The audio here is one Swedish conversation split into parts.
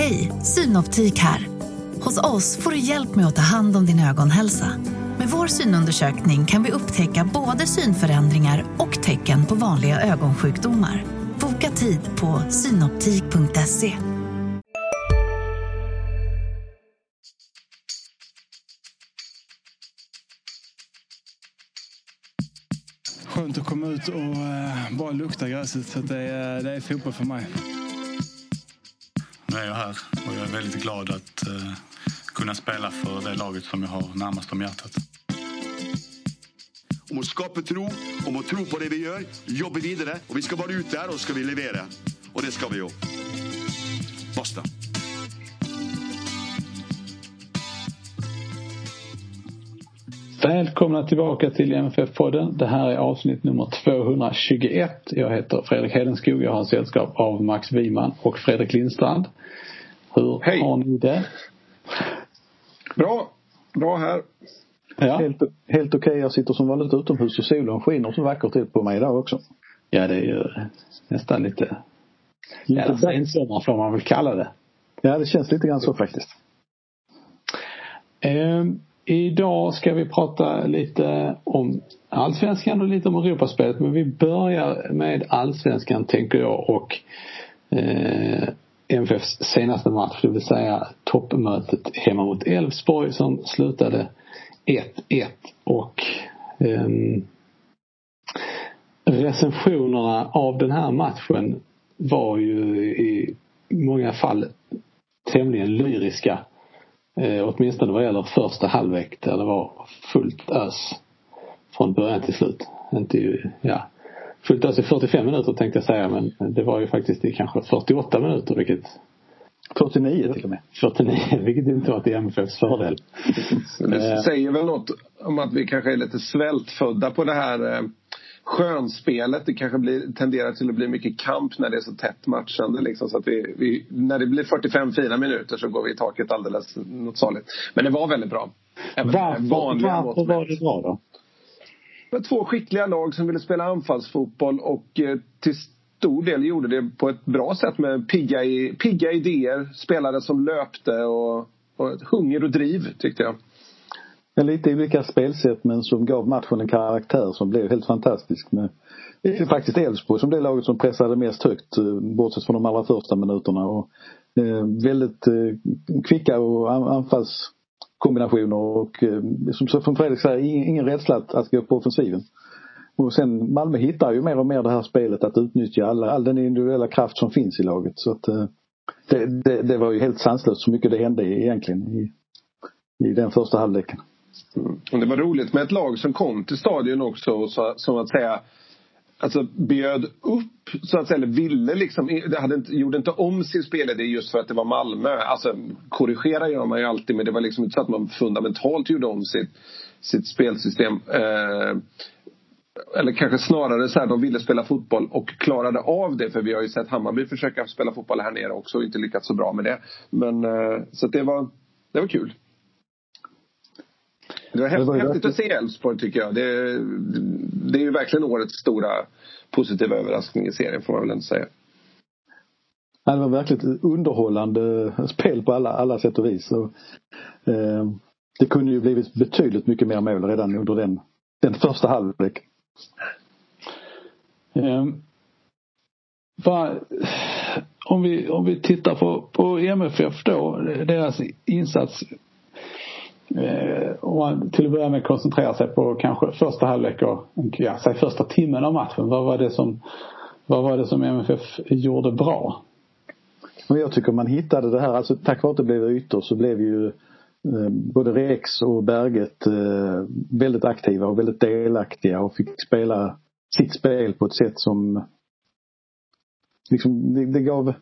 Hej, Synoptik här. Hos oss får du hjälp med att ta hand om din ögonhälsa. Med vår synundersökning kan vi upptäcka både synförändringar och tecken på vanliga ögonsjukdomar. Boka tid på synoptik.se. Skönt att komma ut och eh, bara lukta gräset. Så det, är, det är fotboll för mig. Nu är jag här och jag är väldigt glad att eh, kunna spela för det laget som jag har närmast om hjärtat. Om att skapa tro, om att tro på det vi gör, jobba vidare. Och vi ska vara ut där, och så vi leverera. Och det ska vi göra. Basta. Välkomna tillbaka till MFF-podden. Det här är avsnitt nummer 221. Jag heter Fredrik Hedenskog. Jag har sällskap av Max Wiman och Fredrik Lindstrand. Hur Hej. har ni det? Bra. Bra här. Ja, Helt, helt okej. Jag sitter som vanligt utomhus och solen skiner så vackert ut på mig idag också. ja det är ju nästan lite ja, sensommar får man väl kalla det. Ja, det känns lite grann så faktiskt. Ehm, idag ska vi prata lite om Allsvenskan och lite om Europaspelet. Men vi börjar med Allsvenskan tänker jag och eh, MFFs senaste match. Det vill säga toppmötet hemma mot Elfsborg som slutade 1-1. Och eh, recensionerna av den här matchen var ju i många fall tämligen lyriska. Eh, åtminstone vad gäller första halvlek där det var fullt ös från början till slut. Inte ja, fullt ös i 45 minuter tänkte jag säga men det var ju faktiskt i kanske 48 minuter vilket 49 till och med. 49 vilket inte var till MFFs fördel. Det Eh. säger väl något om att vi kanske är lite svältfödda på det här eh, skönspelet. Det kanske blir, tenderar till att bli mycket kamp när det är så tätt matchande. Liksom, så att vi, vi, när det blir 45 fina minuter så går vi i taket alldeles något saligt. Men det var väldigt bra. Även Varför, varför var det bra då? Det var två skickliga lag som ville spela anfallsfotboll och eh, till stor del gjorde det på ett bra sätt med pigga, i, pigga idéer, spelare som löpte och, och hunger och driv tyckte jag. Ja, lite olika spelsätt men som gav matchen en karaktär som blev helt fantastisk. Med, faktiskt Elfsborg som det laget som pressade mest högt eh, bortsett från de allra första minuterna. Och, eh, väldigt eh, kvicka och an- anfallskombinationer och eh, som, som Fredrik säger ingen, ingen rädsla att, att gå på offensiven. Och sen Malmö hittar ju mer och mer det här spelet att utnyttja alla, all den individuella kraft som finns i laget. Så att eh, det, det, det var ju helt sanslöst så mycket det hände egentligen i, i den första halvleken. Och det var roligt med ett lag som kom till stadion också och så, som att säga Alltså bjöd upp så att säga, eller ville liksom, hade inte, gjorde inte om sin spelidé just för att det var Malmö. Alltså korrigera gör man ju alltid men det var liksom inte så att man fundamentalt gjorde om sitt, sitt spelsystem. Eh, eller kanske snarare så här, de ville spela fotboll och klarade av det. För vi har ju sett Hammarby försöka spela fotboll här nere också och inte lyckats så bra med det. Men eh, så att det var, det var kul. Det var häftigt, att se Elfsborg tycker jag. Det, det är ju verkligen årets stora positiva överraskning i serien får man väl ändå säga. Ja, det var verkligen ett underhållande spel på alla, alla sätt och vis. Och, eh, det kunde ju blivit betydligt mycket mer mål redan under den, den första halvlek. Va, om, vi, om vi tittar på, på MFF då, deras insats. Eh, om man till att börja med koncentrerar sig på kanske första halvlek och ja, säg första timmen av matchen. Vad var det som, vad var det som MFF gjorde bra? Men jag tycker man hittade det här, alltså tack vare att det blev ytor så blev ju eh, både Rex och Berget eh, väldigt aktiva och väldigt delaktiga och fick spela sitt spel på ett sätt som liksom, det, det gav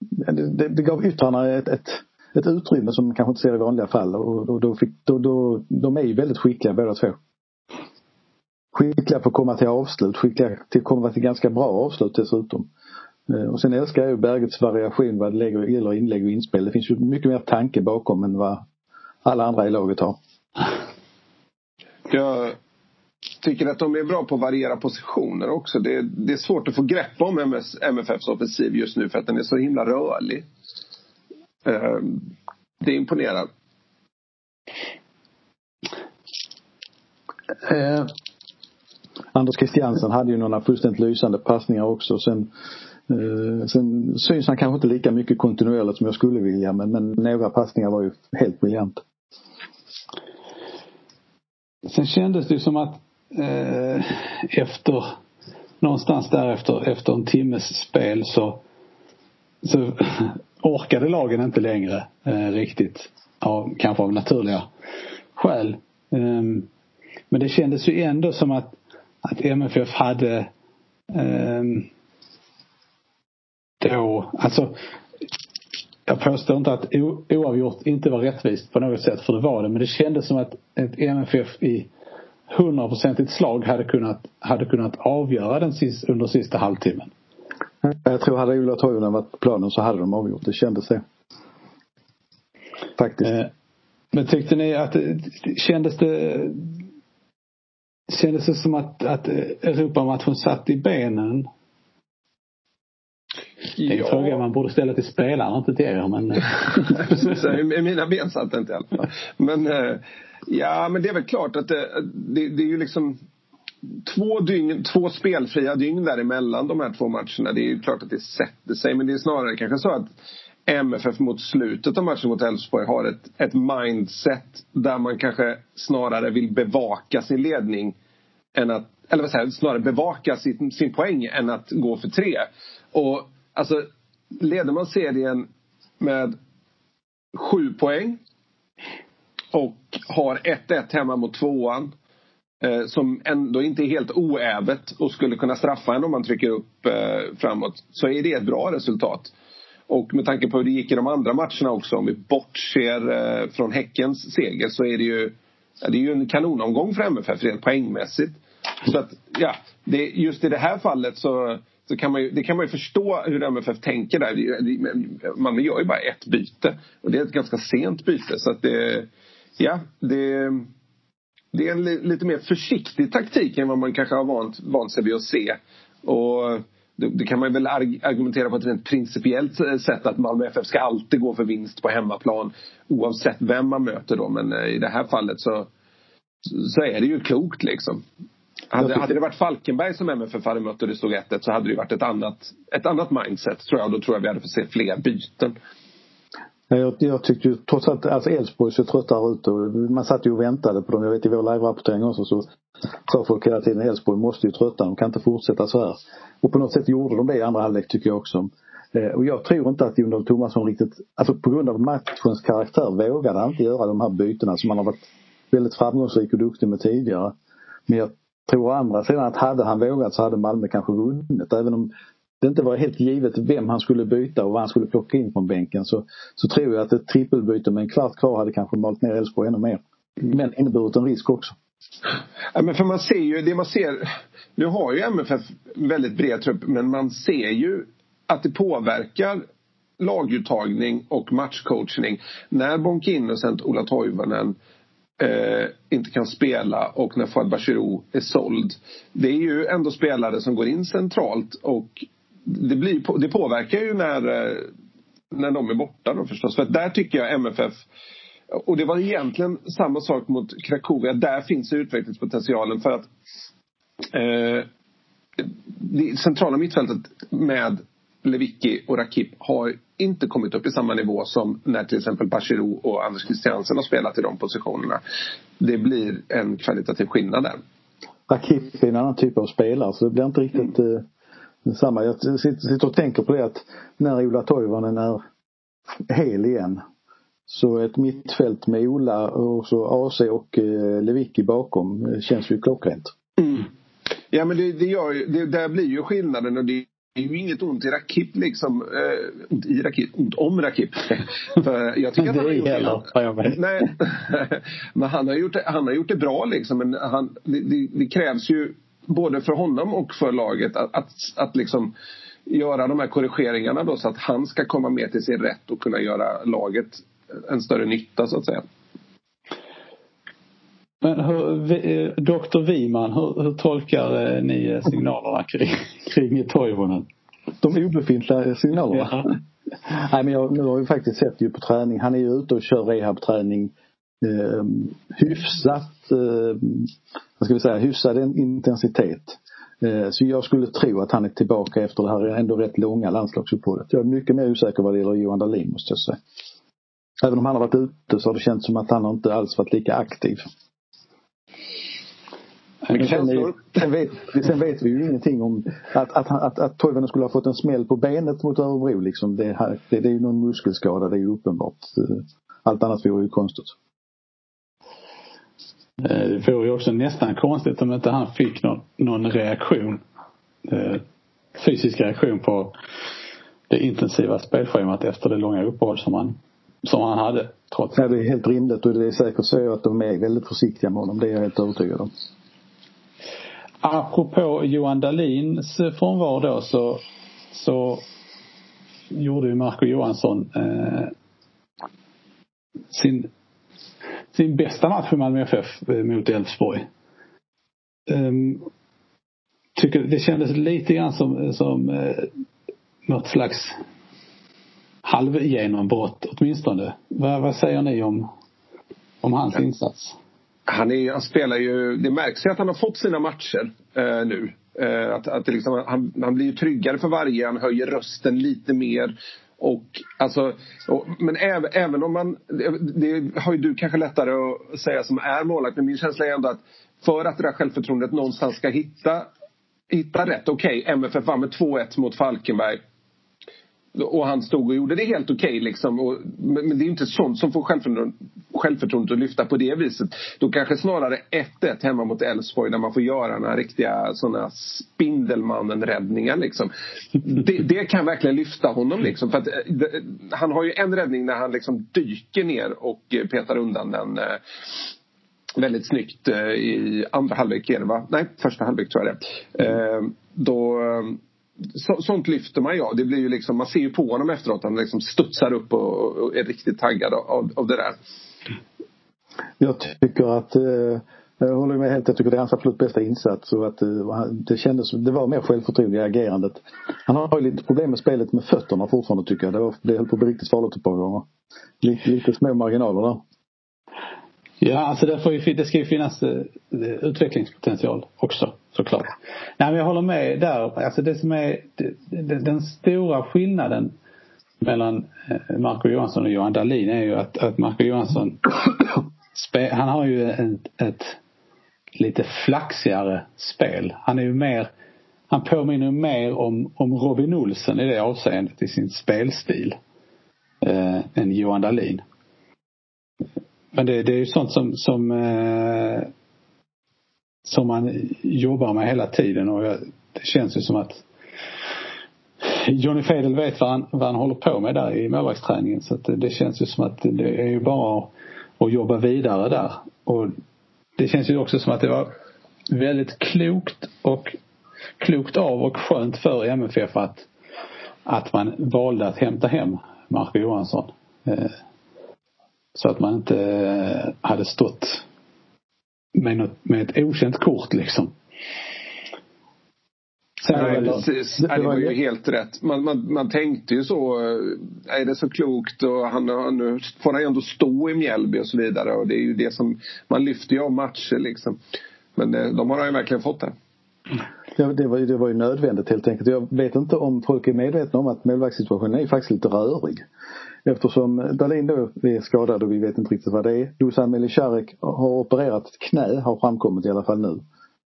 det, det, det gav yttrarna ett, ett, ett utrymme som man kanske inte ser i vanliga fall och, och då fick, då, då, de är ju väldigt skickliga båda två. Skickliga på att komma till avslut, skickliga till att komma till ganska bra avslut dessutom. Eh, och sen älskar jag ju Bergets variation vad det gäller inlägg och inspel. Det finns ju mycket mer tanke bakom än vad alla andra i laget har. Jag tycker att de är bra på att variera positioner också. Det, det är svårt att få grepp om MS, MFFs offensiv just nu för att den är så himla rörlig. Eh, det imponerar. Eh, Anders Christiansen hade ju några fullständigt lysande passningar också. Sen, eh, sen syns han kanske inte lika mycket kontinuerligt som jag skulle vilja men, men några passningar var ju helt briljanta. Sen kändes det som att eh, efter någonstans därefter efter en timmes spel så, så orkade lagen inte längre eh, riktigt. Ja, kanske av naturliga skäl. Um, men det kändes ju ändå som att, att MFF hade um, då, alltså jag påstår inte att oavgjort inte var rättvist på något sätt, för det var det. Men det kändes som att ett MFF i hundraprocentigt slag hade kunnat, hade kunnat avgöra den sista, under sista halvtimmen. Jag tror hade Ola Toivonen varit på planen så hade de avgjort. Det kändes det. Faktiskt. Eh, men tyckte ni att kändes det Kändes det som att, att Europamatchen satt i benen? Det är en fråga man borde ställa till spelarna, inte till er. Men... I mina ben satt inte i alla fall. Men, eh, ja, men det är väl klart att det, det, det är ju liksom två, dygn, två spelfria dygn däremellan de här två matcherna. Det är ju klart att det sätter sig. Men det är snarare kanske så att MFF mot slutet av matchen mot Elfsborg har ett, ett mindset där man kanske snarare vill bevaka sin ledning än att, eller vad säger snarare bevaka sin, sin poäng än att gå för tre. Och alltså, leder man serien med sju poäng och har 1-1 hemma mot tvåan eh, som ändå inte är helt oävet och skulle kunna straffa en om man trycker upp eh, framåt så är det ett bra resultat. Och med tanke på hur det gick i de andra matcherna också, om vi bortser eh, från Häckens seger så är det ju, ja, det är ju en kanonomgång för MFF rent poängmässigt. Så att, ja, det, just i det här fallet så, så kan man ju, det kan man ju förstå hur MFF tänker där. Man gör ju bara ett byte och det är ett ganska sent byte så att det, ja, det, det är en lite mer försiktig taktik än vad man kanske har vant, vant sig vid att se. Och det, det, kan man väl argumentera på ett rent principiellt sätt att Malmö FF ska alltid gå för vinst på hemmaplan oavsett vem man möter då. Men eh, i det här fallet så, så är det ju klokt liksom. Hade, hade det varit Falkenberg som MFF hade mött och det stod 1 så hade det varit ett annat, ett annat mindset tror jag. Då tror jag vi hade fått se fler byten. Jag, jag tyckte ju trots allt, alltså Elfsborg ser tröttare ut och man satt ju och väntade på dem. Jag vet i vår live-rapportering också så sa folk hela tiden Elfsborg måste ju trötta, de kan inte fortsätta så här. Och på något sätt gjorde de det i andra halvlek tycker jag också. Eh, och jag tror inte att Jon Dahl Tomasson riktigt, alltså på grund av matchens karaktär vågade han inte göra de här bytena som han har varit väldigt framgångsrik och duktig med tidigare. Men jag tror å andra sidan att hade han vågat så hade Malmö kanske vunnit. Även om det inte var helt givet vem han skulle byta och vad han skulle plocka in från bänken så, så tror jag att ett trippelbyte med en kvart kvar hade kanske malt ner Elfsborg ännu mer. Men inneburit en risk också. Ja, men för man ser ju, det man ser, nu har ju MFF väldigt bred trupp men man ser ju att det påverkar laguttagning och matchcoachning när Bonk Innocent, Ola Toivonen eh, inte kan spela och när Fouad Bachirou är såld. Det är ju ändå spelare som går in centralt och det, blir, det påverkar ju när, eh, när de är borta då förstås. För där tycker jag MFF och det var egentligen samma sak mot Krakowia. Där finns utvecklingspotentialen för att eh, det centrala mittfältet med Lewicki och Rakip har inte kommit upp i samma nivå som när till exempel Bachirou och Anders Christiansen har spelat i de positionerna. Det blir en kvalitativ skillnad där. Rakip är en annan typ av spelare så det blir inte riktigt mm. Samma. Jag sitter och tänker på det att när Ola Toivonen är hel igen så ett mittfält med Ola och så AC och eh, Lewicki bakom eh, känns ju klockrent. Mm. Ja men det, det gör ju, det, där blir ju skillnaden och det är ju inget ont i Rakip liksom. Eh, ont i Rakip, ont om Rakip. För jag tycker att han har gjort det. Nej, men han har, gjort det, han har gjort det bra liksom. Men han, det, det, det krävs ju både för honom och för laget att, att, att liksom göra de här korrigeringarna då så att han ska komma mer till sin rätt och kunna göra laget en större nytta så att säga. Men hur, eh, Dr. Wiman, hur, hur tolkar eh, ni signalerna kring, kring Toivonen? De obefintliga signalerna? Ja. Nej men jag, nu har vi faktiskt sett ju på träning. Han är ju ute och kör rehabträning eh, hyfsat, eh, vad ska vi säga, hyfsad intensitet. Eh, så jag skulle tro att han är tillbaka efter det här ändå rätt långa landslagsuppehållet. Jag är mycket mer osäker vad det gäller Johan Dahlin måste jag säga. Även om han har varit ute så har det känts som att han inte alls varit lika aktiv. Men sen, sen, vet, sen vet vi ju ingenting om att, att, att, att Toivonen skulle ha fått en smäll på benet mot Örebro liksom. Det, här, det, det är ju någon muskelskada, det är ju uppenbart. Allt annat vore ju konstigt. Eh, det vore ju också nästan konstigt om inte han fick någon, någon reaktion. Eh, fysisk reaktion på det intensiva spelschemat efter det långa uppehåll som han, som han hade. Trots. Ja, det är helt rimligt och det är säkert så att de är väldigt försiktiga med honom. Det är jag helt övertygad om. Apropå Johan Dahlins frånvaro då så, så gjorde ju Marco Johansson eh, sin, sin bästa match för Malmö FF eh, mot Elfsborg. Um, tycker det kändes lite grann som, som eh, något slags halvgenombrott åtminstone. Vad, vad säger ni om, om hans insats? han, är, han spelar ju, det märks ju att han har fått sina matcher eh, nu. Eh, att, att liksom, han, han blir ju tryggare för varje, han höjer rösten lite mer. Och alltså, och, men även, även om man, det har ju du kanske lättare att säga som är målvakt, men min känsla är ändå att för att det där självförtroendet någonstans ska hitta, hitta rätt. Okej, okay, MFF vann med 2-1 mot Falkenberg och han stod och gjorde det helt okej okay, liksom. Och, men, det är inte sånt som får självförtroendet, att lyfta på det viset. Då kanske snarare 1-1 hemma mot Elfsborg där man får göra några riktiga såna Spindelmannen-räddningar liksom. Det, det, kan verkligen lyfta honom liksom. För att, eh, det, eh, han har ju en räddning när han liksom dyker ner och eh, petar undan den eh, väldigt snyggt eh, i andra halvlek är det va? Nej, första halvlek tror jag det eh, Då så, sånt lyfter man ja. Det blir ju liksom, man ser ju på honom efteråt. att Han liksom studsar upp och, och är riktigt taggad av, av det där. Jag tycker att eh, jag håller med helt. Jag tycker det är hans absolut bästa insats. Och att eh, det kändes det var mer självförtroende i agerandet. Han har ju lite problem med spelet med fötterna fortfarande tycker jag. Det, var, det höll på att bli riktigt farligt ett par gånger. Lite, lite små marginaler där. Ja, alltså det, får ju, det ska ju finnas eh, utvecklingspotential också såklart. Nej, men jag håller med där. Alltså det som är den stora skillnaden mellan eh, Marco Johansson och Johan Dahlin är ju att, att Marco Johansson han har ju ett, ett lite flaxigare spel. Han är ju mer han påminner mer om, om Robin Olsen i det avseendet i sin spelstil eh, än Johan Dahlin. Men det, det är ju sånt som, som, eh, som man jobbar med hela tiden och jag, det känns ju som att Johnny Fedel vet vad han, vad han håller på med där i målvaktsträningen så att det, det känns ju som att det är ju bara att, att jobba vidare där. Och det känns ju också som att det var väldigt klokt och klokt av och skönt för MFF att, att man valde att hämta hem Marco Johansson. Eh, så att man inte eh, hade stått med, något, med ett okänt kort liksom. Sen Nej, precis. Det, det, var ju helt rätt. Man, man, man tänkte ju så. Eh, är det så klokt och han, nu får han ju ändå stå i Mjällby och så vidare. Och det är ju det som man lyfter ju av matcher liksom. Men eh, de har han ju verkligen fått det. Ja, det, var, det var ju nödvändigt helt enkelt. Jag vet inte om folk är medvetna om att målvaktssituationen är faktiskt lite rörig. Eftersom Dahlin då är skadad och vi vet inte riktigt vad det är. Dusan Melicharek har opererat ett knä, har framkommit i alla fall nu.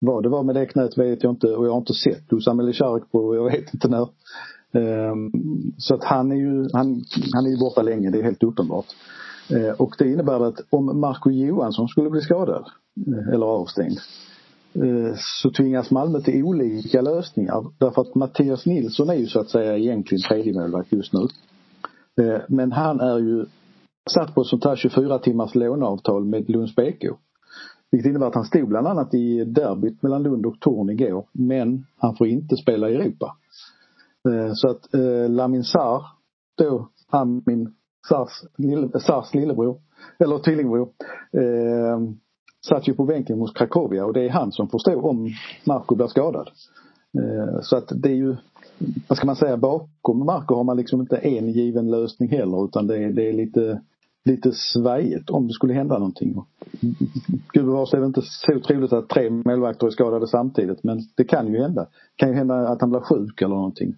Vad det var med det knät vet jag inte och jag har inte sett Dusan Melicharek på jag vet inte när. Um, så att han är ju han, han är ju borta länge, det är helt uppenbart. Uh, och det innebär att om Marco Johansson skulle bli skadad uh, eller avstängd uh, så tvingas Malmö till olika lösningar. Därför att Mattias Nilsson är ju så att säga egentligen tredjemålvakt just nu. Eh, men han är ju satt på ett sånt här 24 timmars låneavtal med Lunds BK. Vilket innebär att han stod bland annat i derbyt mellan Lund och Torn igår. Men han får inte spela i Europa. Eh, så att eh, Lamin Sar, då Amin Sars, lille, Sars lillebror, eller tvillingbror, eh, satt ju på bänken hos Krakowia och det är han som får stå om Marco blir skadad. Eh, så att det är ju vad ska man säga, bakom Marco har man liksom inte en given lösning heller utan det är, det är lite, lite svajigt om det skulle hända någonting. Gud bevars är det inte så troligt att tre målvakter är skadade samtidigt men det kan ju hända. Det kan ju hända att han blir sjuk eller någonting.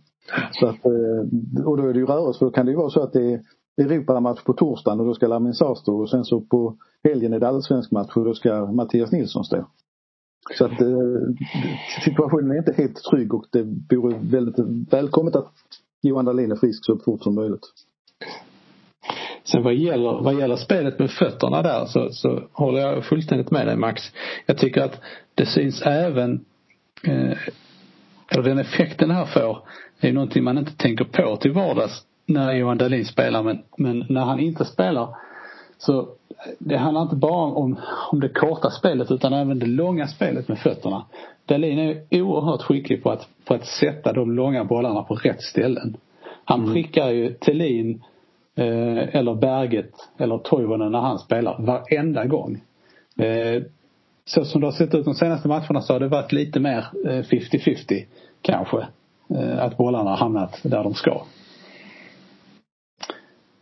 Så att, eh, och då är det ju rörelse för då kan det ju vara så att det är Europamatch på torsdagen och då ska Lamin Sarr stå och sen så på helgen är det allsvensk match och då ska Mattias Nilsson stå. Så att eh, situationen är inte helt trygg och det vore väldigt välkommet att Johan Dahlin är frisk så fort som möjligt. Sen vad gäller, vad gäller spelet med fötterna där så, så håller jag fullständigt med dig Max. Jag tycker att det syns även, eh, eller den effekten här får, är någonting man inte tänker på till vardags när Johan Dahlin spelar men, men när han inte spelar så det handlar inte bara om, om det korta spelet utan även det långa spelet med fötterna. Dahlin är oerhört skicklig på att, på att sätta de långa bollarna på rätt ställen. Han mm. prickar ju Thelin eh, eller Berget eller Toivonen när han spelar varenda gång. Eh, så som det har sett ut de senaste matcherna så har det varit lite mer 50-50 eh, kanske. Eh, att bollarna har hamnat där de ska.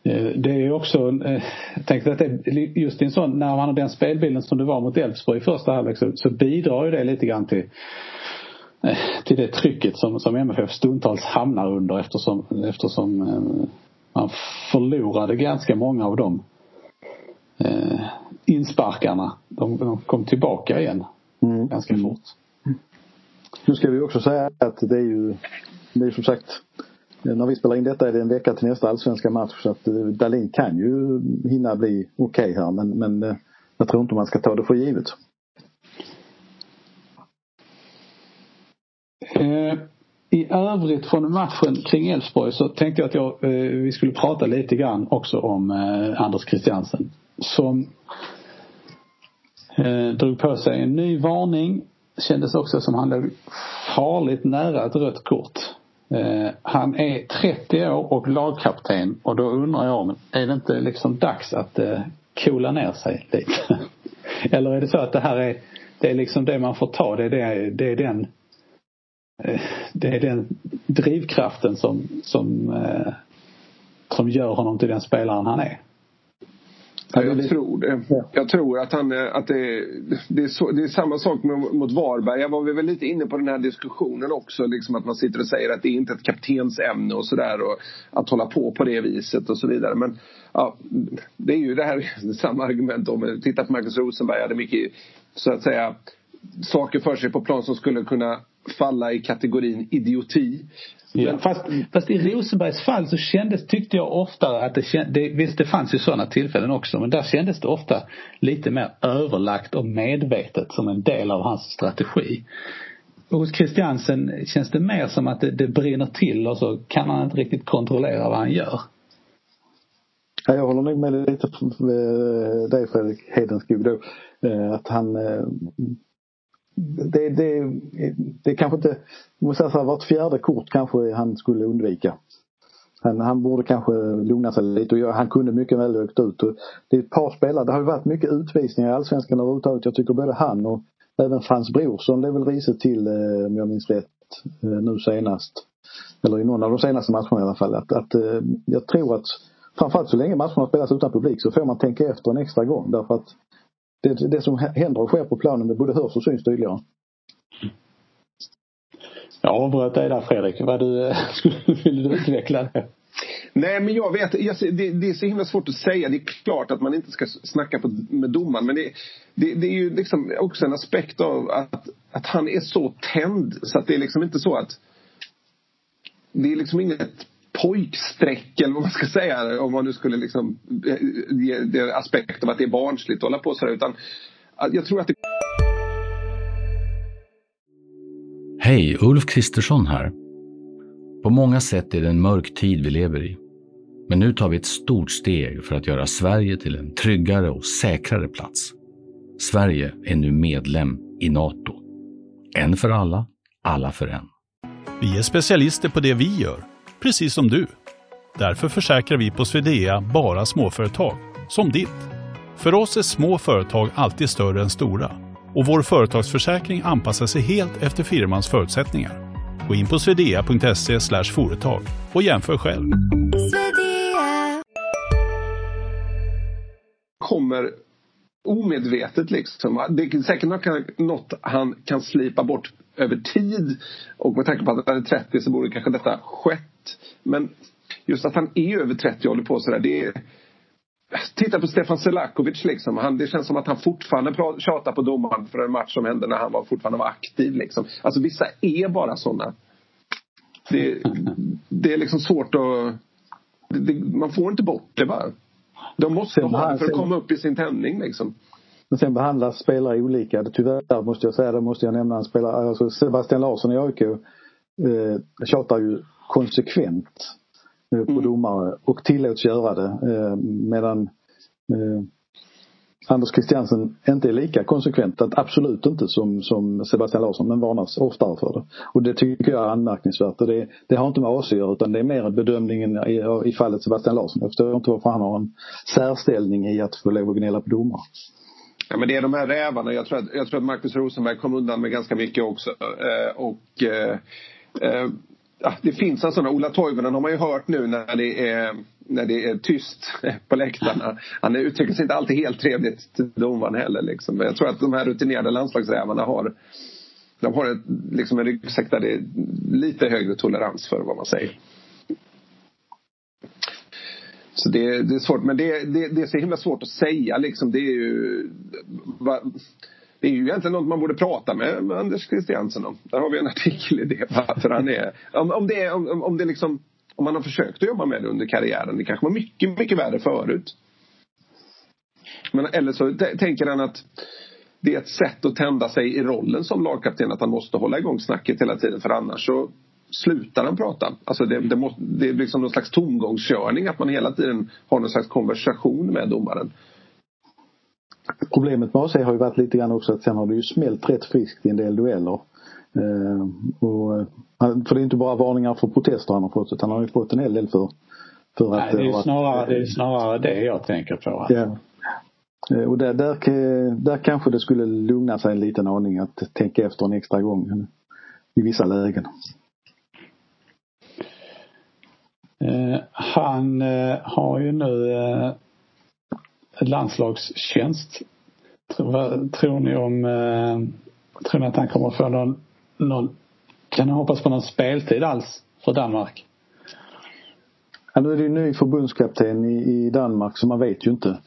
Eh, det är också, eh, jag tänkte att det, just i en sån, när man har den spelbilden som det var mot Elfsborg i första halvlek så, så bidrar ju det lite grann till eh, till det trycket som, som MFF stundtals hamnar under eftersom, eftersom man förlorade ganska många av de eh, insparkarna. De, de kom tillbaka igen mm. ganska fort. Nu ska vi också säga att det är ju, det är som sagt när vi spelar in detta är det en vecka till nästa allsvenska match så att eh, Dalin kan ju hinna bli okej okay här men, men eh, jag tror inte man ska ta det för givet. Eh, I övrigt från matchen kring Elfsborg så tänkte jag att jag, eh, vi skulle prata lite grann också om Anders Christiansen. Som drog på sig en ny varning. Kändes också som han låg farligt nära ett rött kort. Eh, han är 30 år och lagkapten och då undrar jag, är det inte liksom dags att eh, coola ner sig lite? Eller är det så att det här är, det är liksom det man får ta, det är, det, det är den eh, det är den drivkraften som, som, eh, som gör honom till den spelaren han är. Ja, jag tror det. Jag tror att, han, att det, det, är så, det är samma sak med, mot Varberg. Jag var väl lite inne på den här diskussionen också. Liksom att man sitter och säger att det är inte ett kaptensämne och sådär. Och att hålla på på det viset och så vidare. Men ja, det är ju det här samma argument om. Titta på Marcus Rosenberg. hade mycket så att säga saker för sig på plan som skulle kunna falla i kategorin idioti. Ja. Fast, fast, i Rosenbergs fall så kändes, tyckte jag ofta att det, det visst det fanns ju sådana tillfällen också men där kändes det ofta lite mer överlagt och medvetet som en del av hans strategi. Och hos Christiansen känns det mer som att det, det brinner till och så kan han inte riktigt kontrollera vad han gör. Ja, jag håller nog med lite med dig Fredrik Hedenskog då. Eh, att han det, det, det kanske inte, måste säga så här, vart fjärde kort kanske han skulle undvika. Han, han borde kanske lugna sig lite och han kunde mycket väl åkt ut. Och det är ett par spelare, det har ju varit mycket utvisningar i Allsvenskan överhuvudtaget. Jag tycker både han och även Frans Brorsson blev väl risigt till, eh, om jag minns rätt, eh, nu senast. Eller i någon av de senaste matcherna i alla fall. Att, att eh, jag tror att framförallt så länge matcherna spelas utan publik så får man tänka efter en extra gång. Därför att det, det som händer och sker på planen det både hörs och syns tydligare. Jag avbröt dig där Fredrik. Vad du, skulle, vill du utveckla det? Nej men jag vet, jag, det, det, är så himla svårt att säga. Det är klart att man inte ska snacka på, med domaren. Men det, det, det, är ju liksom också en aspekt av att, att han är så tänd. Så att det är liksom inte så att det är liksom inget pojkstreck eller vad man ska säga om man nu skulle liksom ge det aspekt av att det är barnsligt att hålla på sådär utan jag tror att det Hej, Ulf Kristersson här. På många sätt är det en mörk tid vi lever i. Men nu tar vi ett stort steg för att göra Sverige till en tryggare och säkrare plats. Sverige är nu medlem i Nato. En för alla, alla för en. Vi är specialister på det vi gör precis som du. Därför försäkrar vi på Swedea bara småföretag, som ditt. För oss är små företag alltid större än stora och vår företagsförsäkring anpassar sig helt efter firmans förutsättningar. Gå in på swedea.se företag och jämför själv. Kommer omedvetet liksom. Det är säkert något han kan slipa bort över tid. Och med tanke på att han är 30 så borde kanske detta skett. Men just att han är över 30 och håller på sådär. Det är, Titta på Stefan Selakovic liksom. Han, det känns som att han fortfarande tjatar på domaren för en match som hände när han var, fortfarande var aktiv. Liksom. Alltså vissa är bara sådana. Det, det är liksom svårt att... Det, man får inte bort det bara. De måste ha det för att komma upp i sin tändning liksom. Men sen behandlas spelare olika. Tyvärr måste jag säga, det måste jag nämna en spelare, alltså Sebastian Larsson i AIK eh, tjatar ju konsekvent eh, på mm. domare och tillåts göra det. Eh, medan eh, Anders Christiansen inte är lika konsekvent, att absolut inte som, som Sebastian Larsson, men varnas oftare för det. Och det tycker jag är anmärkningsvärt. Och det, det har inte med AC att göra utan det är mer bedömningen i, i fallet Sebastian Larsson. Jag förstår inte varför han har en särställning i att få lov att gnälla på domare. Ja, men det är de här rävarna. Jag tror att, jag tror att Marcus Rosenberg kom undan med ganska mycket också. Eh, och eh, eh, ja, det finns en sån. Ola Toivonen har man ju hört nu när det är, när det är tyst på läktarna. Han uttrycker sig inte alltid helt trevligt till domaren heller. Liksom. Jag tror att de här rutinerade landslagsrävarna har de har ett, liksom en ryggsäck där det är lite högre tolerans för vad man säger. Så det, det, är svårt, men det, det, det, är så himla svårt att säga liksom. Det är ju det är ju egentligen något man borde prata med, med Anders Christiansen om. Där har vi en artikel i det För han är, om, om det, om, om det liksom, om man har försökt att jobba med det under karriären. Det kanske var mycket, mycket värre förut. Men eller så tänker han att det är ett sätt att tända sig i rollen som lagkapten att han måste hålla igång snacket hela tiden för annars så slutar han prata. Alltså det, det, måste, det är liksom någon slags tomgångskörning att man hela tiden har någon slags konversation med domaren. Problemet med AC har ju varit lite grann också att sen har det ju smält rätt friskt i en del dueller. Eh, och, för det är inte bara varningar för protester han har fått utan han har ju fått en hel del för, för att... Nej, det är, snarare, det är snarare det jag tänker på. Alltså. Ja. Eh, och där, där, där kanske det skulle lugna sig en liten aning att tänka efter en extra gång i vissa lägen. Eh, han eh, har ju nu eh, landslagstjänst. Tror, tror ni om, eh, tror ni att han kommer få någon, någon, kan han hoppas på någon speltid alls för Danmark? Ja, nu är det ju ny förbundskapten i, i Danmark så man vet ju inte.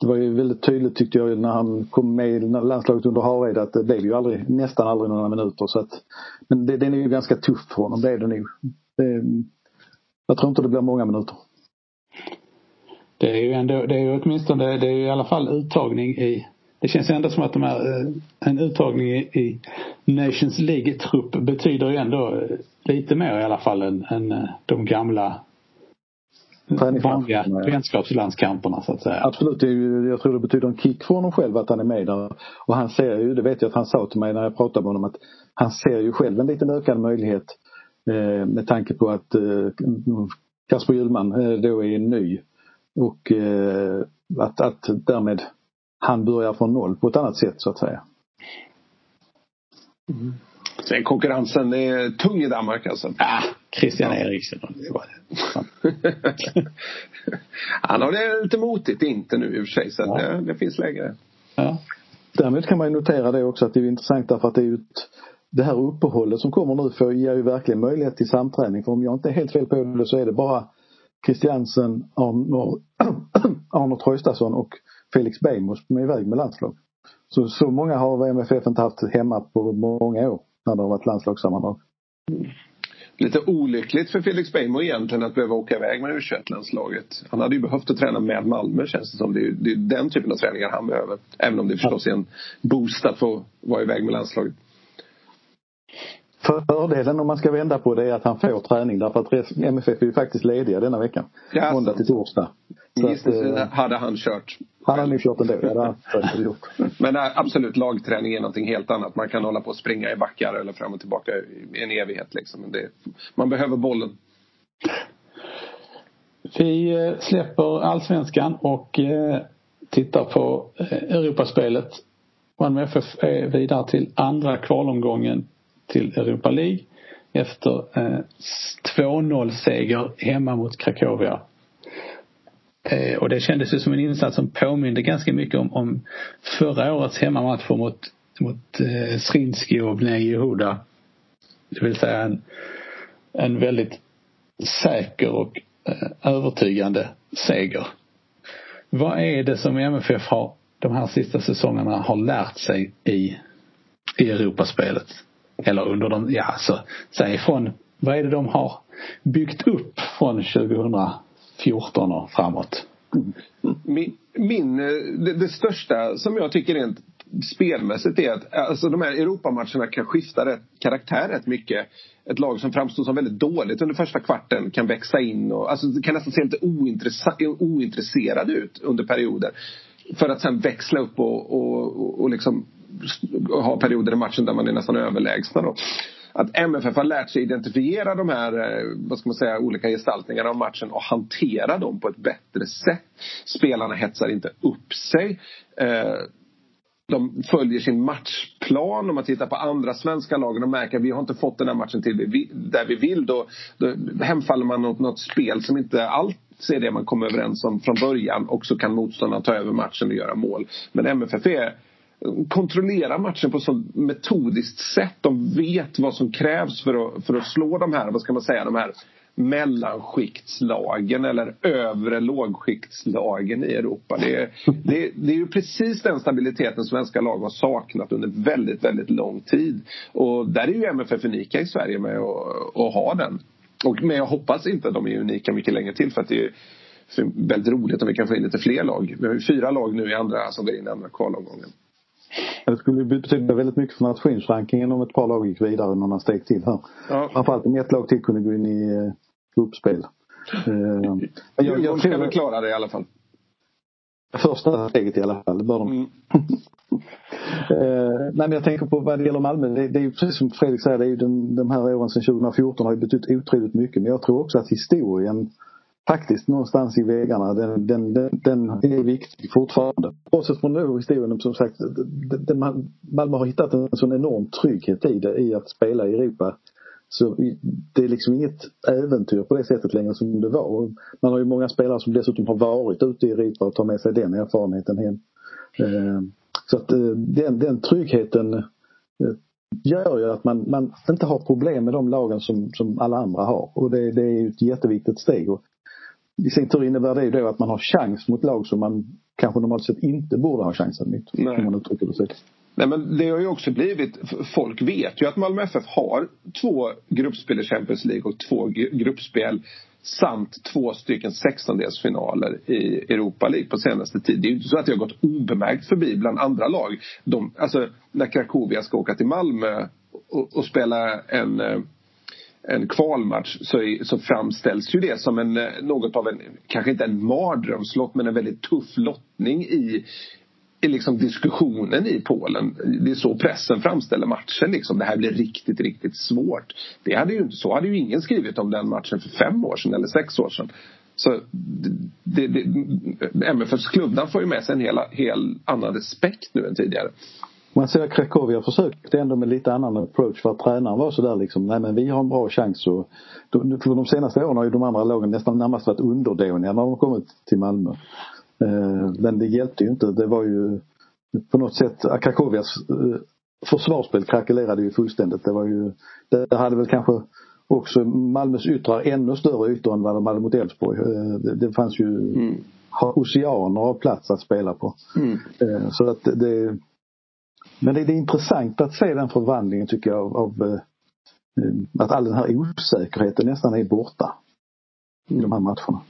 Det var ju väldigt tydligt tyckte jag när han kom med i landslaget under Hareide att det blev ju aldrig, nästan aldrig några minuter så att Men det, den är ju ganska tuff för honom, det är det nog. Jag tror inte det blir många minuter. Det är ju ändå, det är ju åtminstone, det är ju i alla fall uttagning i det känns ändå som att de här, eh, en uttagning i Nations League-trupp betyder ju ändå lite mer i alla fall än, än eh, de gamla vanliga vänskapslandskamperna så att säga. Absolut, ju, jag tror det betyder en kick för honom själv att han är med där. Och han ser ju, det vet jag att han sa till mig när jag pratade med honom att han ser ju själv en liten ökad möjlighet eh, med tanke på att eh, Kasper Hjulman eh, då är ny och eh, att, att därmed han börjar från noll på ett annat sätt så att säga. Mm. Sen konkurrensen är tung i Danmark alltså. Ah, Christian Eriksen. Det var det. Han har det lite motigt inte nu i och för sig så ja. det, det, finns läge. Ja. Därmed kan man ju notera det också att det är intressant därför att det är ju ett, det här uppehållet som kommer nu för ger ju verkligen möjlighet till samträning. För om jag inte är helt fel på det så är det bara Christiansen, Arnold, Arnold Traustason och Felix Beijmo som är iväg med landslag. Så, så många har MFF inte haft hemma på många år när det har varit landslagssammanhang. Lite olyckligt för Felix Beijmo egentligen att behöva åka iväg med u landslaget Han hade ju behövt att träna med Malmö känns det som. Det är, det är den typen av träningar han behöver. Även om det förstås är en boost att få vara iväg med landslaget. Fördelen om man ska vända på det är att han får träning därför att MFF är ju faktiskt lediga denna veckan. Ja, Måndag till torsdag. Så att, hade han kört. Han hade nog kört ändå, ja, det han gjort. Men absolut, lagträning är någonting helt annat. Man kan hålla på och springa i backar eller fram och tillbaka i en evighet liksom. Men det, man behöver bollen. Vi eh, släpper allsvenskan och eh, tittar på eh, Europaspelet. Malmö FF är vidare till andra kvalomgången till Europa League. efter eh, 2-0 seger hemma mot Krakowia. Eh, och det kändes ju som en insats som påminde ganska mycket om, om förra årets hemmamatcher mot, mot eh, Srinski och Bnei Yehuda. Det vill säga en, en väldigt säker och eh, övertygande seger. Vad är det som MFF har de här sista säsongerna har lärt sig i, i Europaspelet? Eller under de, ja alltså, säg från, vad är det de har byggt upp från 2014 och framåt? Min, min det, det, största som jag tycker rent spelmässigt är att alltså de här Europamatcherna kan skifta rätt, karaktär rätt mycket. Ett lag som framstår som väldigt dåligt under första kvarten kan växa in och alltså, kan nästan se lite ointresserad ut under perioder. För att sen växla upp och, och, och liksom ha perioder i matchen där man är nästan överlägsna. Då. Att MFF har lärt sig identifiera de här eh, vad ska man säga, olika gestaltningarna av matchen och hantera dem på ett bättre sätt. Spelarna hetsar inte upp sig. Eh, de följer sin matchplan. Om man tittar på andra svenska lag och märker att vi har inte fått den här matchen till där vi vill. Då, då hemfaller man åt något spel som inte allt är det man kom överens om från början och så kan motståndaren ta över matchen och göra mål. Men MFF är kontrollerar matchen på ett så metodiskt sätt. De vet vad som krävs för att, för att slå de här, vad ska man säga, de här mellanskiktslagen eller övre lågskiktslagen i Europa. Det är, det, det är ju precis den stabiliteten svenska lag har saknat under väldigt, väldigt lång tid. Och där är ju MFF unika i Sverige med att, att ha den. Och, men jag hoppas inte att de är unika mycket längre till för att det är väldigt roligt om vi kan få in lite fler lag. Vi har ju fyra lag nu i andra som går in i andra kvalomgången. Det skulle betyda väldigt mycket för nationsrankingen om ett par lag gick vidare några steg till här. Ja. Framförallt om ett lag till kunde gå in i eh, gruppspel. Men jag, jag ska väl klara det i alla fall. Första steget i alla fall, det bör de. Mm. eh, nej men jag tänker på vad det gäller Malmö. Det, det är ju precis som Fredrik säger, det är ju den, de här åren sedan 2014 har ju betytt otroligt mycket. Men jag tror också att historien faktiskt någonstans i vägarna. Den, den, den, den är viktig fortfarande. Bortsett från nu historien, som sagt, den, Malmö har hittat en sån enorm trygghet i det, i att spela i Europa. Så det är liksom inget äventyr på det sättet längre som det var. Man har ju många spelare som dessutom har varit ute i Europa och tar med sig den erfarenheten hem. Eh, så att eh, den, den tryggheten eh, gör ju att man, man inte har problem med de lagen som, som alla andra har. Och det, det är ju ett jätteviktigt steg. Och i sin tur innebär det ju då att man har chans mot lag som man kanske normalt sett inte borde ha chansen mot. Nej. Man uttrycker det så. Nej men det har ju också blivit, folk vet ju att Malmö FF har två gruppspel i Champions League och två gruppspel samt två stycken sextondelsfinaler i Europa League på senaste tid. Det är ju inte så att det har gått obemärkt förbi bland andra lag. De, alltså när Krakowia ska åka till Malmö och, och spela en eh, en kvalmatch så, så framställs ju det som en, eh, något av en, kanske inte en mardrömslott men en väldigt tuff lottning i, i liksom diskussionen i Polen. Det är så pressen framställer matchen liksom. Det här blir riktigt, riktigt svårt. Det hade ju, inte, så hade ju ingen skrivit om den matchen för fem år sedan eller sex år sedan. Så det, det, MFFs klubbnamn får ju med sig en hel, hel annan respekt nu än tidigare. Man ser att Krakowia försökte ändå med lite annan approach för att tränaren var sådär liksom, nej men vi har en bra chans och för de senaste åren har ju de andra lagen nästan närmast varit underdåniga när de kommit till Malmö. Eh, men det hjälpte ju inte. Det var ju på något sätt, Krakowias eh, försvarsspel krackelerade ju fullständigt. Det var ju, det hade väl kanske också Malmös yttrar ännu större ytor än vad de hade mot Elfsborg. Eh, det, det fanns ju mm. oceaner av plats att spela på. Mm. Så att det men det, det är intressant att se den förvandlingen tycker jag av, av eh, eh, att all den här osäkerheten nästan är borta i de här matcherna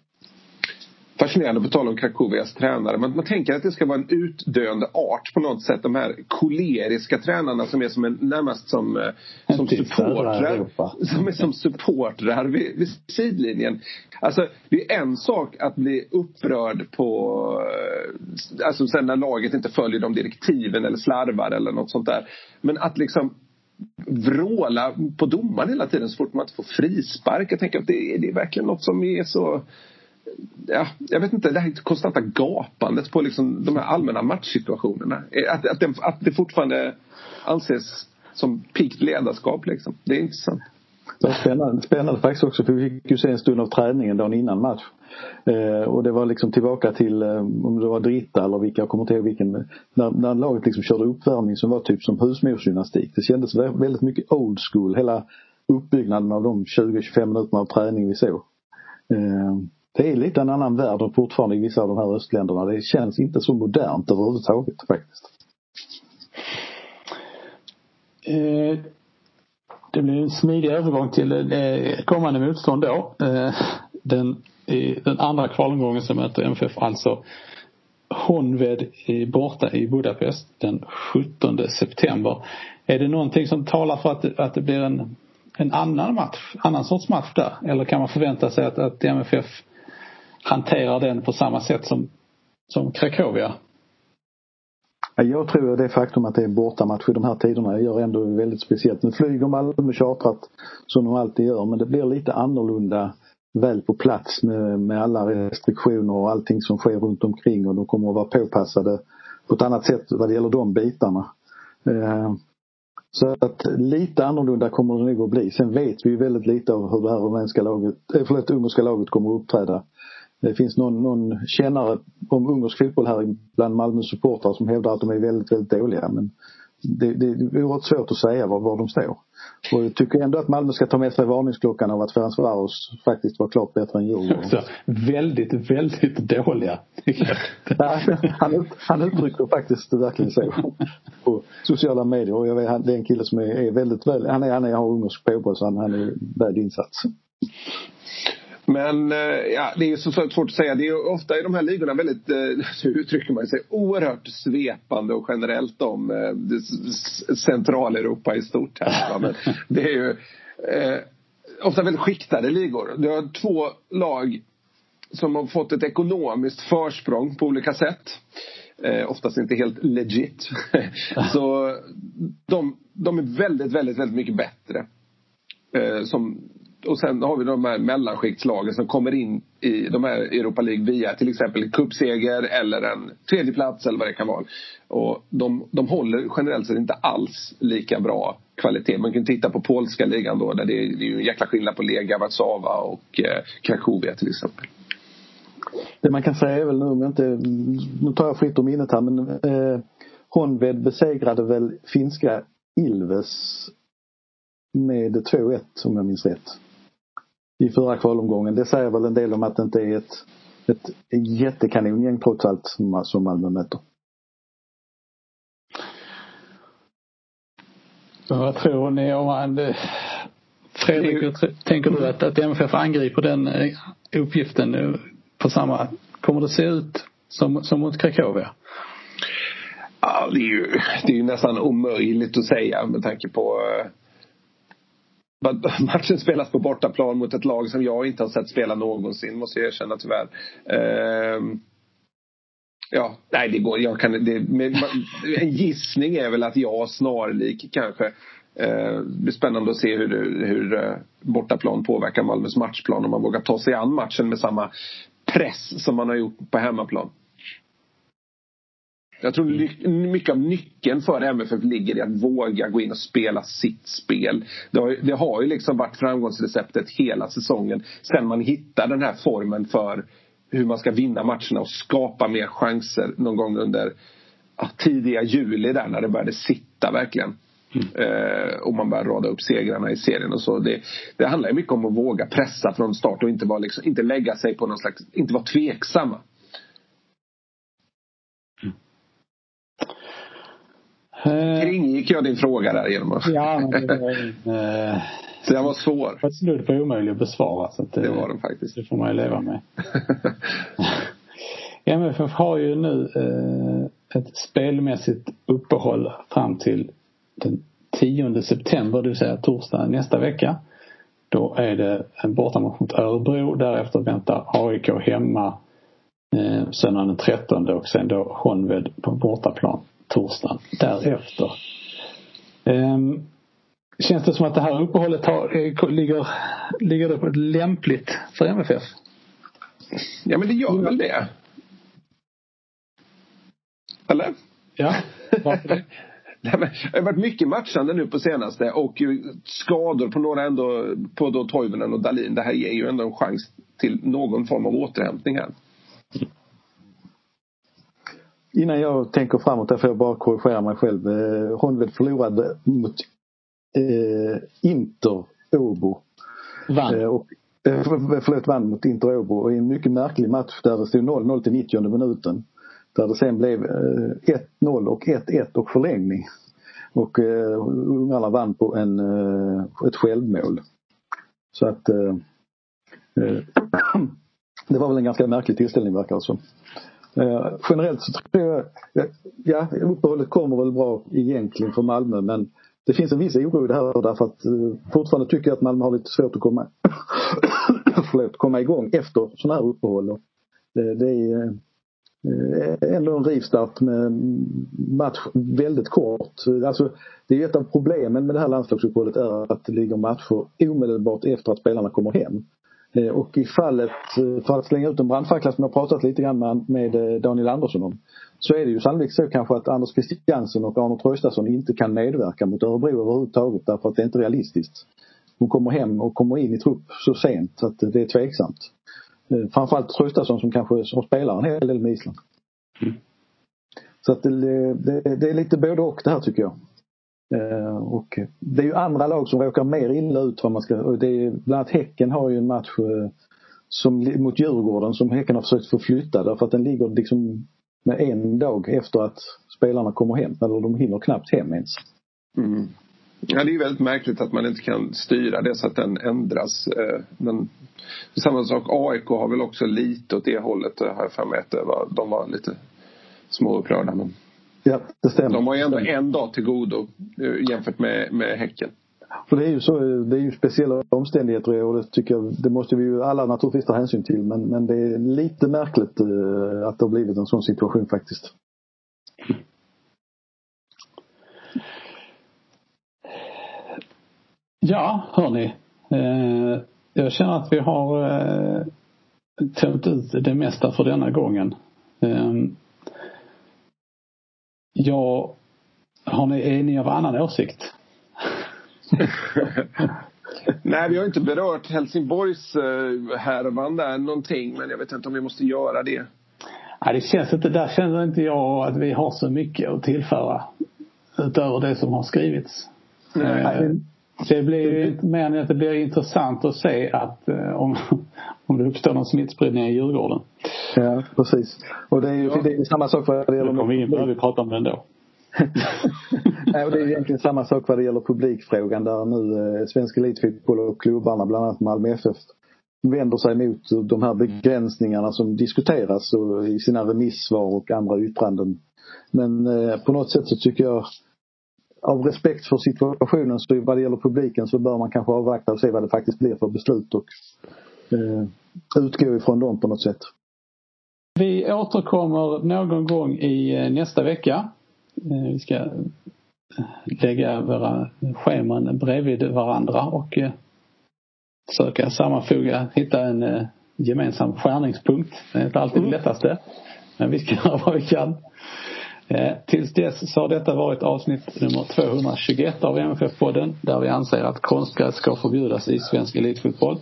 fascinerande på tal om Krakowias tränare. Man, man tänker att det ska vara en utdöende art på något sätt. De här koleriska tränarna som är som en, närmast som, eh, som supportrar. Som är som supportrar vid, vid sidlinjen. Alltså det är en sak att bli upprörd på eh, Alltså sen när laget inte följer de direktiven eller slarvar eller något sånt där. Men att liksom vråla på domaren hela tiden så fort man inte får frispark. Jag tänker att det, det är verkligen något som är så ja, jag vet inte, det här konstanta gapandet på liksom de här allmänna matchsituationerna. Eh, att, att, det, att det fortfarande anses som pikt ledarskap liksom. Det är intressant. Det var spännande, spännande faktiskt också för vi fick ju se en stund av träningen dagen innan match. Eh, och det var liksom tillbaka till eh, om det var Dritta eller vilka, jag kommer inte ihåg vilken. När, när laget liksom körde uppvärmning som var typ som husmorsgymnastik. Det kändes väldigt mycket old school. Hela uppbyggnaden av de 20-25 minuterna av träning vi såg. Eh, det är lite en annan värld fortfarande i vissa av de här östländerna. Det känns inte så modernt överhuvudtaget faktiskt. Eh, det blir en smidig övergång till eh, kommande motstånd då. Eh, den, den andra kvalomgången som möter MFF alltså Honved borta i Budapest den 17 september. Är det någonting som talar för att, det, att det blir en, en annan match, annan sorts match där? Eller kan man förvänta sig att, att MFF hanterar den på samma sätt som, som Krakowia? Jag tror att det faktum att det är bortamatch i de här tiderna gör ändå väldigt speciellt. Nu flyger Malmö chartrat som de alltid gör men det blir lite annorlunda väl på plats med, med alla restriktioner och allting som sker runt omkring och de kommer att vara påpassade på ett annat sätt vad det gäller de bitarna. Eh, så att lite annorlunda kommer det nog att bli. Sen vet vi ju väldigt lite av hur det här rumänska laget, eh, förlåt, ungerska laget kommer att uppträda det finns någon, någon kännare om ungersk fotboll här bland Malmös supportrar som hävdar att de är väldigt, väldigt dåliga. Men det, det är oerhört svårt att säga var, var de står. Och jag tycker ändå att Malmö ska ta med sig varningsklockan av att Ferencvaros faktiskt var klart bättre än Djurgården. Också väldigt, väldigt dåliga. han, han uttrycker faktiskt verkligen så på sociala medier. Och jag vet, han, det är en kille som är, är väldigt väl, han är, han är, har ungersk påbrå så han, han är väl insatt. Men eh, ja, det är så svårt att säga. Det är ofta i de här ligorna väldigt, eh, hur uttrycker man sig, oerhört svepande och generellt om eh, Centraleuropa i stort. Här, Men det är ju eh, ofta väldigt skiktade ligor. Du har två lag som har fått ett ekonomiskt försprång på olika sätt. Eh, oftast inte helt legit. så de, de är väldigt, väldigt, väldigt mycket bättre. Eh, som och sen har vi de här mellanskiktslagen som kommer in i de här Europa League via till exempel cupseger eller en tredjeplats eller vad det kan vara. Och de, de håller generellt sett inte alls lika bra kvalitet. Man kan titta på polska ligan då där det är, det är ju en jäkla skillnad på Lega Warszawa och eh, Krakowia till exempel. Det man kan säga är väl nu om jag inte, nu tar jag fritt om minnet här men eh, Honved besegrade väl finska Ilves med 2-1 om jag minns rätt i förra kvalomgången. Det säger väl en del om att det inte är ett, ett jättekanoнгäng trots allt som, som Malmö möter. Vad tror ni om han... Fredrik, hur tänker du att, att MFF angriper den eh, uppgiften på samma... Kommer det se ut som, som mot Krakowia? Ja, det är ju, det är ju nästan omöjligt att säga med tanke på eh, matchen spelas på bortaplan mot ett lag som jag inte har sett spela någonsin, måste jag erkänna tyvärr. Uh, ja, nej det går, jag kan, det, en gissning är väl att jag snarlik kanske. Uh, det blir spännande att se hur, hur uh, bortaplan påverkar Malmös matchplan om man vågar ta sig an matchen med samma press som man har gjort på hemmaplan. Jag tror mycket av nyckeln för MFF ligger i att våga gå in och spela sitt spel. Det har, det har ju liksom varit framgångsreceptet hela säsongen sen man hittade den här formen för hur man ska vinna matcherna och skapa mer chanser någon gång under ja, tidiga juli där när det började sitta verkligen. Mm. Eh, och man börjar rada upp segrarna i serien och så. Det, det handlar ju mycket om att våga pressa från start och inte, vara liksom, inte lägga sig på någon slags, inte vara tveksamma. Eh, Kringgick jag din fråga där genom att... Ja, men det var en, eh, Så den var svår. Var snudd på omöjlig att besvara. Så att det, det var den faktiskt. Det får man ju leva med. MFF har ju nu eh, ett spelmässigt uppehåll fram till den 10 september, det vill säga torsdag nästa vecka. Då är det en bortamatch mot Örebro. Därefter väntar AIK hemma eh, söndagen den 13 och sen då Honved på bortaplan torsdagen därefter. Um, känns det som att det här uppehållet har, eh, ligger, ligger det på ett lämpligt för MFF? Ja men det gör väl det. Eller? Ja, varför det? det har varit mycket matchande nu på senaste och skador på några ändå på då Toivonen och Dalin. Det här ger ju ändå en chans till någon form av återhämtning här. Innan jag tänker framåt, där får jag bara korrigera mig själv. Eh, Honved förlorade mot eh, Inter Åbo. Vann. Eh, och, eh, förlåt, vann mot Inter Åbo. Och i en mycket märklig match där det stod 0-0 till 90 minuten. Där det sen blev eh, 1-0 och 1-1 och förlängning. Och eh, ungarna vann på en, ett självmål. Så att det var väl en ganska märklig tillställning verkar det som. Eh, generellt så tror jag, eh, ja uppehållet kommer väl bra egentligen för Malmö men det finns en viss oro i det här därför att eh, fortfarande tycker jag att Malmö har lite svårt att komma, förlåt, komma igång efter sådana här uppehåll. Det, det är eh, eh, ändå en rivstart med match väldigt kort. Alltså, det är ett av problemen med det här landslagsuppehållet är att det ligger matcher omedelbart efter att spelarna kommer hem. Eh, och i fallet, eh, för att slänga ut en brandfackla som jag pratat lite grann med eh, Daniel Andersson om. Så är det ju sannolikt så kanske att Anders Christiansen och Arne Traustason inte kan medverka mot Örebro överhuvudtaget därför att det är inte realistiskt. Hon kommer hem och kommer in i trupp så sent så att det är tveksamt. Framförallt Traustason som kanske har spelat en hel del med Island. Mm. Så att det, det, det, är lite både och det här tycker jag. Eh, och det är ju andra lag som råkar mer illa ut vad man ska, och det är, bland annat Häcken har ju en match eh, som, mot Djurgården som Häcken har försökt få flytta. därför att den ligger liksom med en dag efter att spelarna kommer hem. Eller de hinner knappt hem ens. Mm. Ja, det är ju väldigt märkligt att man inte kan styra det så att den ändras. Eh, men samma sak, AIK har väl också lite åt det hållet har jag för mig att de var lite småupprörda. Men... Ja, det stämmer. De har ju ändå en dag till godo eh, jämfört med, med Häcken. För det är ju så, det är ju speciella omständigheter och det tycker jag, det måste vi ju alla naturligtvis ta hänsyn till men, men det är lite märkligt uh, att det har blivit en sån situation faktiskt. Ja, hörni. Eh, jag känner att vi har eh, tömt ut det mesta för denna gången. Eh, Ja, har ni, är ni av annan åsikt? Nej, vi har inte berört Helsingborgs uh, härvan där någonting men jag vet inte om vi måste göra det. Nej, det känns inte, där känner inte jag att vi har så mycket att tillföra utöver det som har skrivits. Nej. Det blir mer att det blir intressant att se att uh, om, om det uppstår någon smittspridning i Djurgården. Ja, precis. Och det är ju det är samma sak vad det gäller... Nu kommer vi in på vi pratar om det ändå. Nej, och det är egentligen samma sak vad det gäller publikfrågan där nu eh, Svensk Elitfotboll och klubbarna, bland annat Malmö FF, vänder sig mot de här begränsningarna som diskuteras och, i sina remissvar och andra yttranden. Men eh, på något sätt så tycker jag av respekt för situationen så vad det gäller publiken så bör man kanske avvakta och se vad det faktiskt blir för beslut och eh, utgå ifrån dem på något sätt. Vi återkommer någon gång i eh, nästa vecka. Eh, vi ska eh, lägga våra scheman bredvid varandra och försöka sammanfoga, hitta en gemensam skärningspunkt. Det är inte alltid det mm. lättaste. Men vi ska göra vad vi kan. Tills dess så har detta varit avsnitt nummer 221 av MFF-podden där vi anser att konstgräs ska förbjudas i svensk elitfotboll.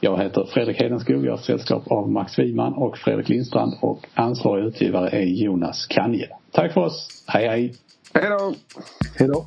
Jag heter Fredrik Hedenskog. Jag har sällskap av Max Wiman och Fredrik Lindstrand och ansvarig utgivare är Jonas Kanje. Tack för oss. Hej hej! Hej då! Hej då!